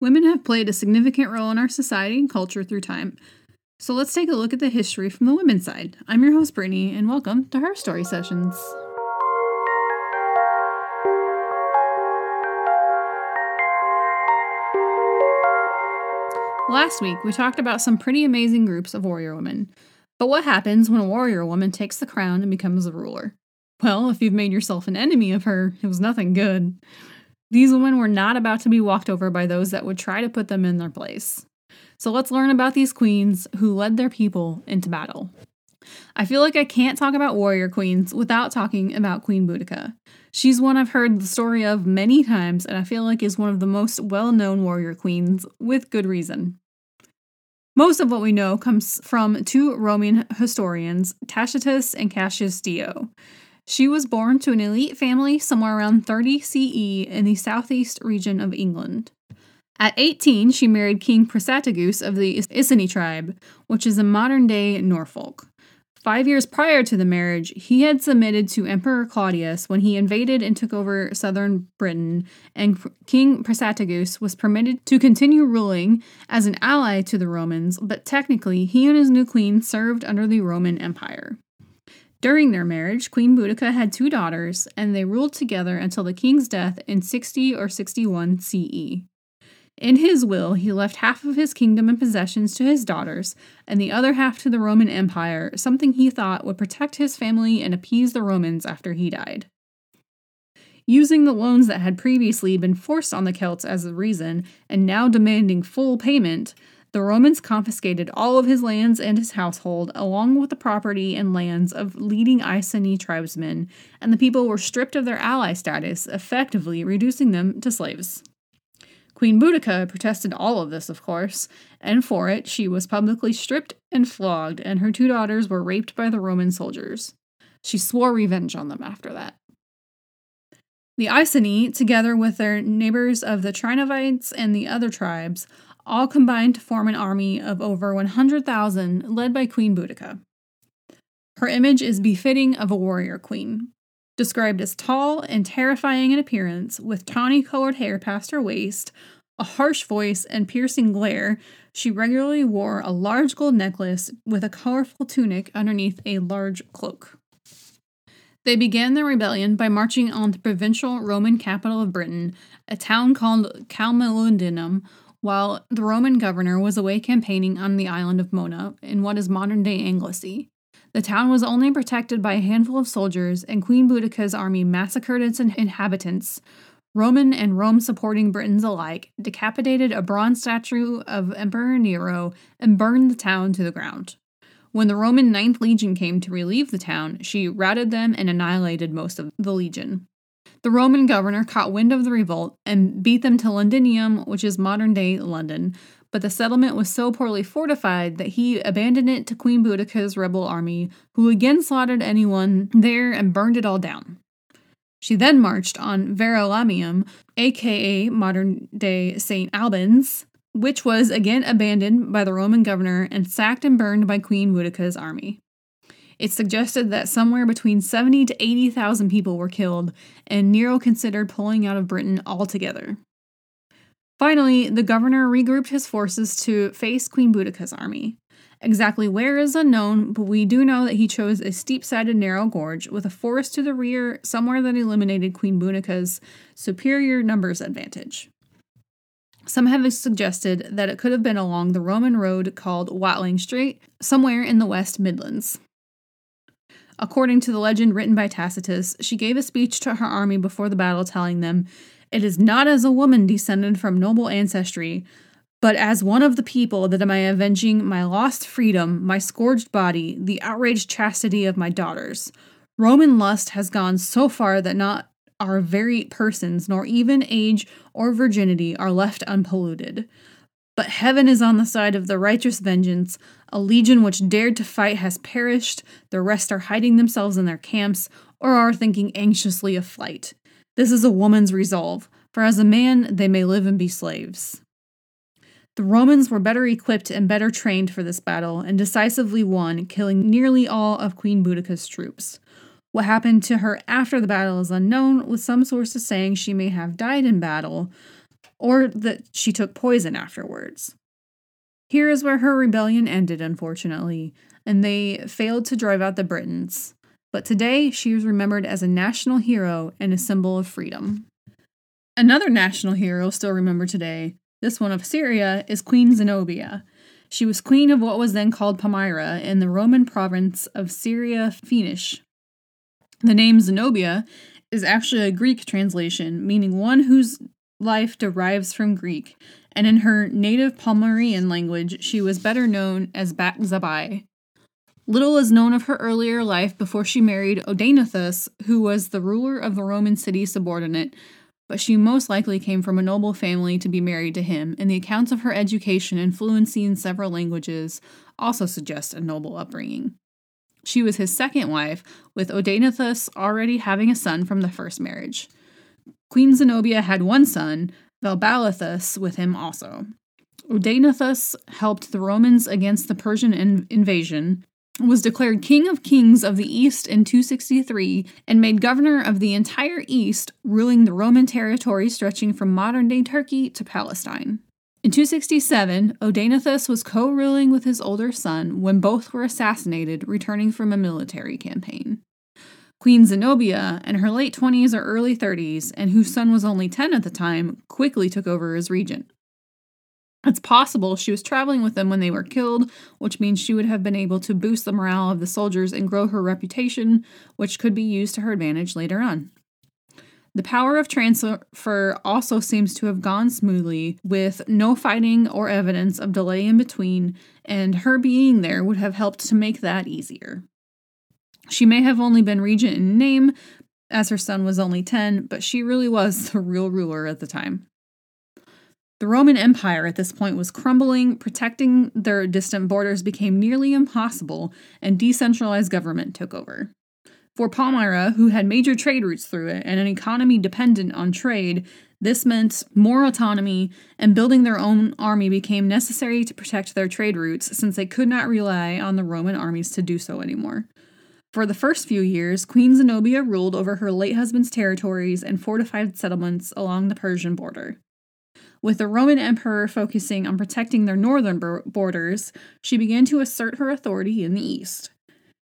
Women have played a significant role in our society and culture through time. So let's take a look at the history from the women's side. I'm your host, Brittany, and welcome to Her Story Sessions. Last week, we talked about some pretty amazing groups of warrior women. But what happens when a warrior woman takes the crown and becomes a ruler? Well, if you've made yourself an enemy of her, it was nothing good. These women were not about to be walked over by those that would try to put them in their place. So let's learn about these queens who led their people into battle. I feel like I can't talk about warrior queens without talking about Queen Boudica. She's one I've heard the story of many times, and I feel like is one of the most well known warrior queens, with good reason. Most of what we know comes from two Roman historians, Tacitus and Cassius Dio. She was born to an elite family somewhere around 30 CE in the southeast region of England. At 18, she married King Prasutagus of the Iceni tribe, which is in modern day Norfolk. Five years prior to the marriage, he had submitted to Emperor Claudius when he invaded and took over southern Britain, and King Prasutagus was permitted to continue ruling as an ally to the Romans, but technically, he and his new queen served under the Roman Empire. During their marriage, Queen Boudica had two daughters, and they ruled together until the king's death in 60 or 61 CE. In his will, he left half of his kingdom and possessions to his daughters, and the other half to the Roman Empire, something he thought would protect his family and appease the Romans after he died. Using the loans that had previously been forced on the Celts as a reason, and now demanding full payment, the Romans confiscated all of his lands and his household, along with the property and lands of leading Iceni tribesmen, and the people were stripped of their ally status, effectively reducing them to slaves. Queen Boudica protested all of this, of course, and for it she was publicly stripped and flogged, and her two daughters were raped by the Roman soldiers. She swore revenge on them after that. The Iceni, together with their neighbors of the Trinovites and the other tribes, all combined to form an army of over 100,000 led by Queen Boudica. Her image is befitting of a warrior queen. Described as tall and terrifying in appearance, with tawny colored hair past her waist, a harsh voice, and piercing glare, she regularly wore a large gold necklace with a colorful tunic underneath a large cloak. They began their rebellion by marching on the provincial Roman capital of Britain, a town called Camulodunum, while the Roman governor was away campaigning on the island of Mona in what is modern day Anglesey. The town was only protected by a handful of soldiers, and Queen Boudica's army massacred its inhabitants. Roman and Rome supporting Britons alike decapitated a bronze statue of Emperor Nero and burned the town to the ground. When the Roman Ninth Legion came to relieve the town, she routed them and annihilated most of the legion. The Roman governor caught wind of the revolt and beat them to Londinium, which is modern day London, but the settlement was so poorly fortified that he abandoned it to Queen Boudica's rebel army, who again slaughtered anyone there and burned it all down. She then marched on Verulamium, aka modern day St. Albans, which was again abandoned by the Roman governor and sacked and burned by Queen Boudica's army. It suggested that somewhere between 70 to 80,000 people were killed, and Nero considered pulling out of Britain altogether. Finally, the governor regrouped his forces to face Queen Boudica's army. Exactly where is unknown, but we do know that he chose a steep sided narrow gorge with a forest to the rear, somewhere that eliminated Queen Boudica's superior numbers advantage. Some have suggested that it could have been along the Roman road called Watling Street, somewhere in the West Midlands. According to the legend written by Tacitus, she gave a speech to her army before the battle telling them, It is not as a woman descended from noble ancestry, but as one of the people that am I avenging my lost freedom, my scourged body, the outraged chastity of my daughters. Roman lust has gone so far that not our very persons, nor even age or virginity, are left unpolluted. But heaven is on the side of the righteous vengeance. A legion which dared to fight has perished. The rest are hiding themselves in their camps or are thinking anxiously of flight. This is a woman's resolve, for as a man they may live and be slaves. The Romans were better equipped and better trained for this battle and decisively won, killing nearly all of Queen Boudica's troops. What happened to her after the battle is unknown, with some sources saying she may have died in battle, or that she took poison afterwards. Here is where her rebellion ended, unfortunately, and they failed to drive out the Britons. But today, she is remembered as a national hero and a symbol of freedom. Another national hero still remembered today, this one of Syria, is Queen Zenobia. She was queen of what was then called Palmyra in the Roman province of Syria Phoenicia. The name Zenobia is actually a Greek translation, meaning one whose life derives from Greek, and in her native Palmyrene language, she was better known as Bat Zabai. Little is known of her earlier life before she married Odaenathus, who was the ruler of the Roman city subordinate, but she most likely came from a noble family to be married to him, and the accounts of her education and fluency in several languages also suggest a noble upbringing. She was his second wife, with Odaenathus already having a son from the first marriage. Queen Zenobia had one son, Vaballathus, with him also. Odaenathus helped the Romans against the Persian in- invasion, was declared king of kings of the East in 263 and made governor of the entire East, ruling the Roman territory stretching from modern day Turkey to Palestine. In 267, Odaenathus was co ruling with his older son when both were assassinated, returning from a military campaign. Queen Zenobia, in her late 20s or early 30s, and whose son was only 10 at the time, quickly took over as regent. It's possible she was traveling with them when they were killed, which means she would have been able to boost the morale of the soldiers and grow her reputation, which could be used to her advantage later on. The power of transfer also seems to have gone smoothly, with no fighting or evidence of delay in between, and her being there would have helped to make that easier. She may have only been regent in name, as her son was only 10, but she really was the real ruler at the time. The Roman Empire at this point was crumbling, protecting their distant borders became nearly impossible, and decentralized government took over. For Palmyra, who had major trade routes through it and an economy dependent on trade, this meant more autonomy, and building their own army became necessary to protect their trade routes since they could not rely on the Roman armies to do so anymore. For the first few years, Queen Zenobia ruled over her late husband's territories and fortified settlements along the Persian border. With the Roman emperor focusing on protecting their northern borders, she began to assert her authority in the east.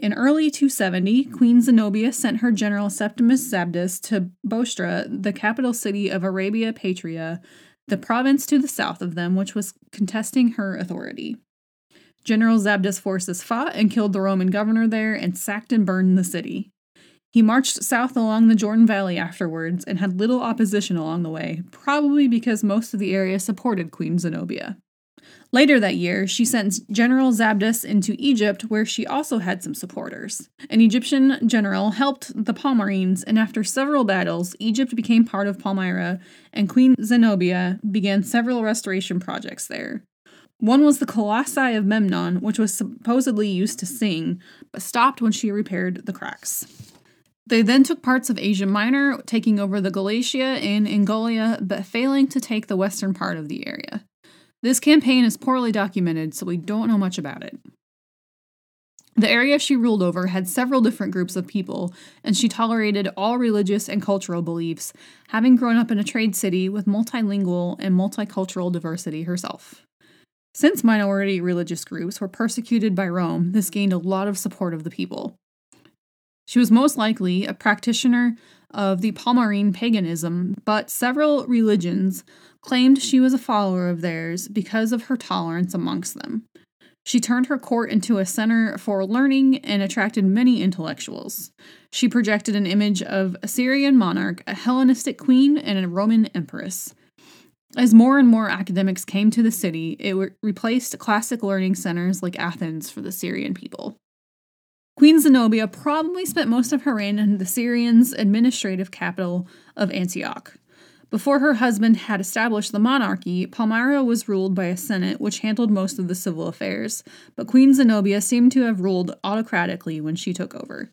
In early 270, Queen Zenobia sent her general Septimus Zabdus to Bostra, the capital city of Arabia Petraea, the province to the south of them, which was contesting her authority. General Zabdus' forces fought and killed the Roman governor there and sacked and burned the city. He marched south along the Jordan Valley afterwards and had little opposition along the way, probably because most of the area supported Queen Zenobia. Later that year, she sent General Zabdus into Egypt, where she also had some supporters. An Egyptian general helped the Palmyrenes, and after several battles, Egypt became part of Palmyra, and Queen Zenobia began several restoration projects there. One was the Colossi of Memnon, which was supposedly used to sing, but stopped when she repaired the cracks. They then took parts of Asia Minor, taking over the Galatia and Angolia, but failing to take the western part of the area. This campaign is poorly documented, so we don't know much about it. The area she ruled over had several different groups of people, and she tolerated all religious and cultural beliefs, having grown up in a trade city with multilingual and multicultural diversity herself. Since minority religious groups were persecuted by Rome, this gained a lot of support of the people. She was most likely a practitioner of the Palmyrene paganism, but several religions claimed she was a follower of theirs because of her tolerance amongst them. She turned her court into a center for learning and attracted many intellectuals. She projected an image of a Syrian monarch, a Hellenistic queen, and a Roman empress. As more and more academics came to the city, it replaced classic learning centers like Athens for the Syrian people. Queen Zenobia probably spent most of her reign in the Syrians' administrative capital of Antioch. Before her husband had established the monarchy, Palmyra was ruled by a senate which handled most of the civil affairs, but Queen Zenobia seemed to have ruled autocratically when she took over.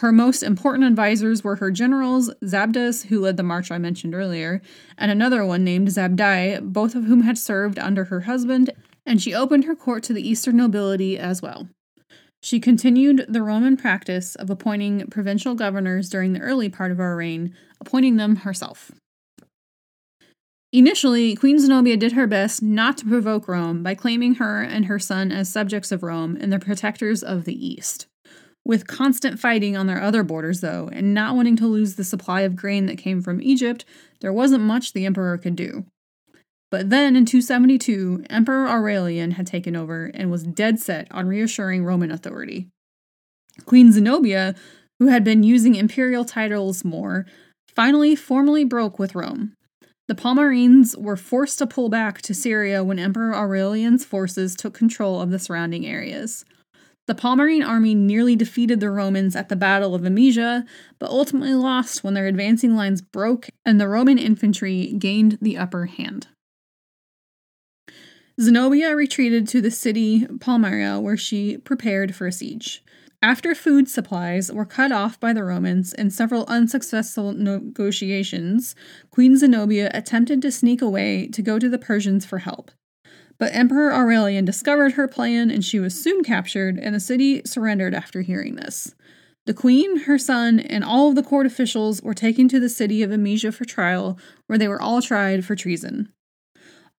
Her most important advisors were her generals, Zabdus, who led the march I mentioned earlier, and another one named Zabdai, both of whom had served under her husband, and she opened her court to the eastern nobility as well. She continued the Roman practice of appointing provincial governors during the early part of her reign, appointing them herself. Initially, Queen Zenobia did her best not to provoke Rome by claiming her and her son as subjects of Rome and the protectors of the East. With constant fighting on their other borders, though, and not wanting to lose the supply of grain that came from Egypt, there wasn't much the emperor could do. But then in 272, Emperor Aurelian had taken over and was dead set on reassuring Roman authority. Queen Zenobia, who had been using imperial titles more, finally formally broke with Rome. The Palmyrene were forced to pull back to Syria when Emperor Aurelian's forces took control of the surrounding areas. The Palmyrene army nearly defeated the Romans at the Battle of Emesa, but ultimately lost when their advancing lines broke and the Roman infantry gained the upper hand. Zenobia retreated to the city Palmyra, where she prepared for a siege. After food supplies were cut off by the Romans in several unsuccessful negotiations, Queen Zenobia attempted to sneak away to go to the Persians for help. But Emperor Aurelian discovered her plan and she was soon captured, and the city surrendered after hearing this. The queen, her son, and all of the court officials were taken to the city of Emesa for trial, where they were all tried for treason.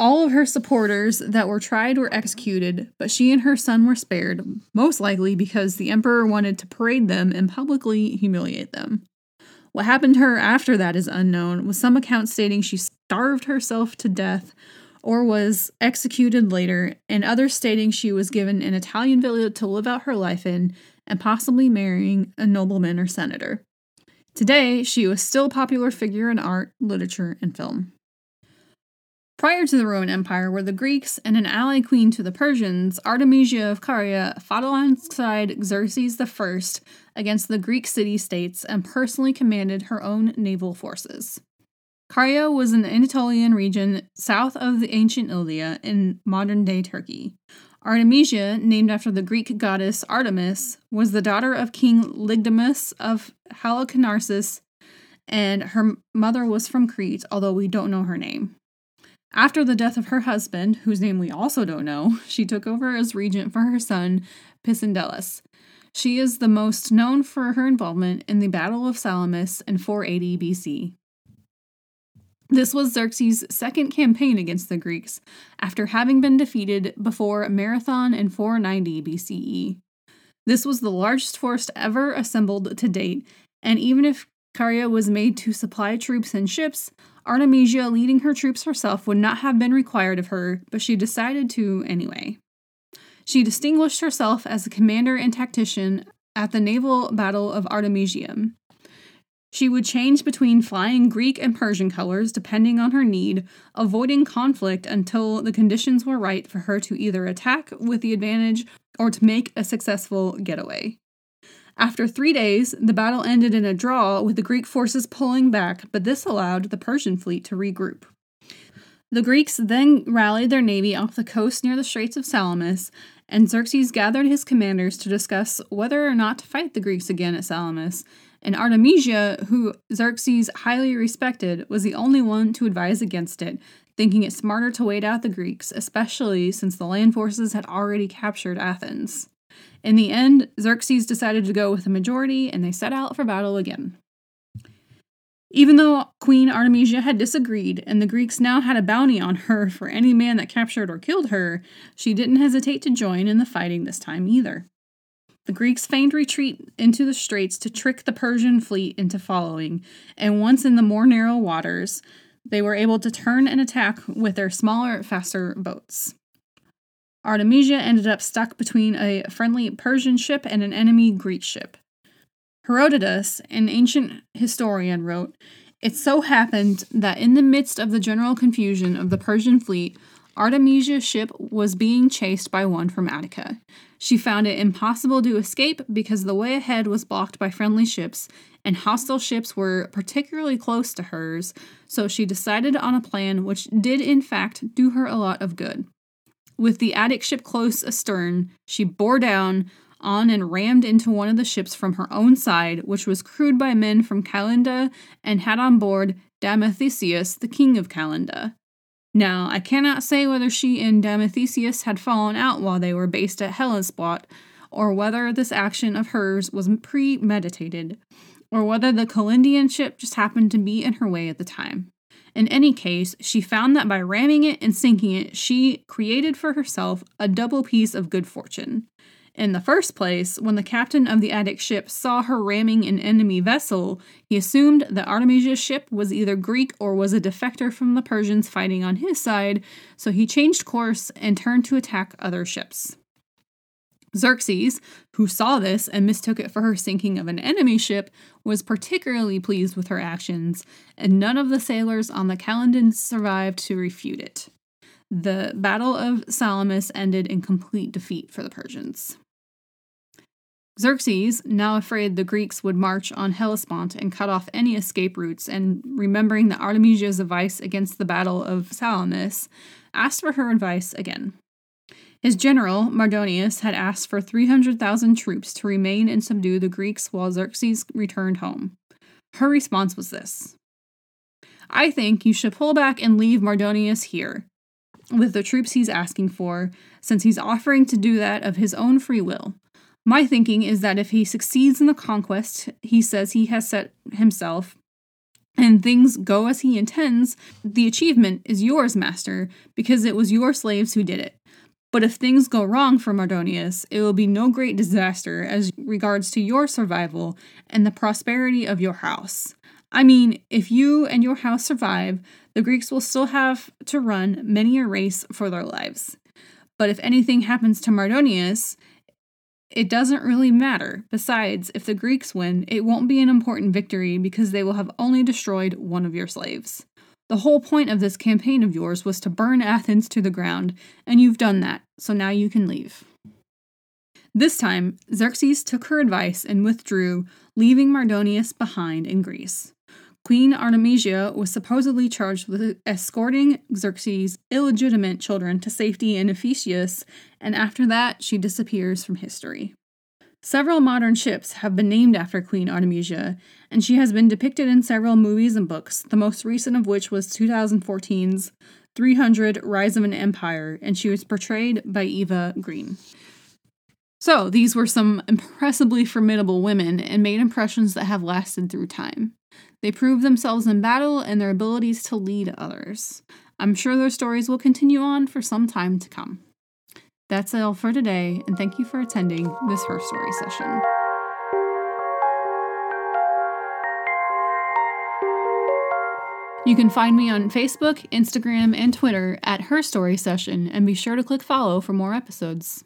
All of her supporters that were tried were executed, but she and her son were spared, most likely because the emperor wanted to parade them and publicly humiliate them. What happened to her after that is unknown, with some accounts stating she starved herself to death or was executed later, and others stating she was given an Italian villa to live out her life in and possibly marrying a nobleman or senator. Today, she was still a popular figure in art, literature, and film. Prior to the Roman Empire were the Greeks and an ally queen to the Persians, Artemisia of Caria, fought alongside Xerxes I against the Greek city states and personally commanded her own naval forces. Caria was an Anatolian region south of the ancient Ildia in modern day Turkey. Artemisia, named after the Greek goddess Artemis, was the daughter of King Lygdamus of Halicarnassus, and her mother was from Crete, although we don't know her name. After the death of her husband, whose name we also don't know, she took over as regent for her son, Pisandelus. She is the most known for her involvement in the Battle of Salamis in 480 BC. This was Xerxes' second campaign against the Greeks, after having been defeated before Marathon in 490 BCE. This was the largest force ever assembled to date, and even if Caria was made to supply troops and ships, Artemisia leading her troops herself would not have been required of her, but she decided to anyway. She distinguished herself as a commander and tactician at the naval battle of Artemisium. She would change between flying Greek and Persian colors depending on her need, avoiding conflict until the conditions were right for her to either attack with the advantage or to make a successful getaway. After three days, the battle ended in a draw with the Greek forces pulling back, but this allowed the Persian fleet to regroup. The Greeks then rallied their navy off the coast near the Straits of Salamis, and Xerxes gathered his commanders to discuss whether or not to fight the Greeks again at Salamis. And Artemisia, who Xerxes highly respected, was the only one to advise against it, thinking it smarter to wait out the Greeks, especially since the land forces had already captured Athens. In the end, Xerxes decided to go with the majority and they set out for battle again. Even though Queen Artemisia had disagreed and the Greeks now had a bounty on her for any man that captured or killed her, she didn't hesitate to join in the fighting this time either. The Greeks feigned retreat into the straits to trick the Persian fleet into following, and once in the more narrow waters, they were able to turn and attack with their smaller, faster boats. Artemisia ended up stuck between a friendly Persian ship and an enemy Greek ship. Herodotus, an ancient historian, wrote It so happened that in the midst of the general confusion of the Persian fleet, Artemisia's ship was being chased by one from Attica. She found it impossible to escape because the way ahead was blocked by friendly ships, and hostile ships were particularly close to hers, so she decided on a plan which did, in fact, do her a lot of good. With the Attic ship close astern, she bore down on and rammed into one of the ships from her own side, which was crewed by men from Calynda and had on board Damothecius, the king of Calynda. Now, I cannot say whether she and Damothecius had fallen out while they were based at Hellespont, or whether this action of hers was premeditated, or whether the Calyndian ship just happened to be in her way at the time. In any case, she found that by ramming it and sinking it, she created for herself a double piece of good fortune. In the first place, when the captain of the Attic ship saw her ramming an enemy vessel, he assumed that Artemisia's ship was either Greek or was a defector from the Persians fighting on his side, so he changed course and turned to attack other ships. Xerxes, who saw this and mistook it for her sinking of an enemy ship, was particularly pleased with her actions, and none of the sailors on the Calydon survived to refute it. The Battle of Salamis ended in complete defeat for the Persians. Xerxes, now afraid the Greeks would march on Hellespont and cut off any escape routes, and remembering the Artemisia's advice against the Battle of Salamis, asked for her advice again. His general, Mardonius, had asked for 300,000 troops to remain and subdue the Greeks while Xerxes returned home. Her response was this I think you should pull back and leave Mardonius here, with the troops he's asking for, since he's offering to do that of his own free will. My thinking is that if he succeeds in the conquest he says he has set himself, and things go as he intends, the achievement is yours, master, because it was your slaves who did it. But if things go wrong for Mardonius, it will be no great disaster as regards to your survival and the prosperity of your house. I mean, if you and your house survive, the Greeks will still have to run many a race for their lives. But if anything happens to Mardonius, it doesn't really matter. Besides, if the Greeks win, it won't be an important victory because they will have only destroyed one of your slaves. The whole point of this campaign of yours was to burn Athens to the ground, and you've done that, so now you can leave. This time, Xerxes took her advice and withdrew, leaving Mardonius behind in Greece. Queen Artemisia was supposedly charged with escorting Xerxes' illegitimate children to safety in Ephesus, and after that, she disappears from history. Several modern ships have been named after Queen Artemisia, and she has been depicted in several movies and books, the most recent of which was 2014's 300 Rise of an Empire, and she was portrayed by Eva Green. So, these were some impressively formidable women and made impressions that have lasted through time. They prove themselves in battle and their abilities to lead others. I'm sure their stories will continue on for some time to come. That's all for today, and thank you for attending this Her Story session. You can find me on Facebook, Instagram, and Twitter at Her Story Session, and be sure to click follow for more episodes.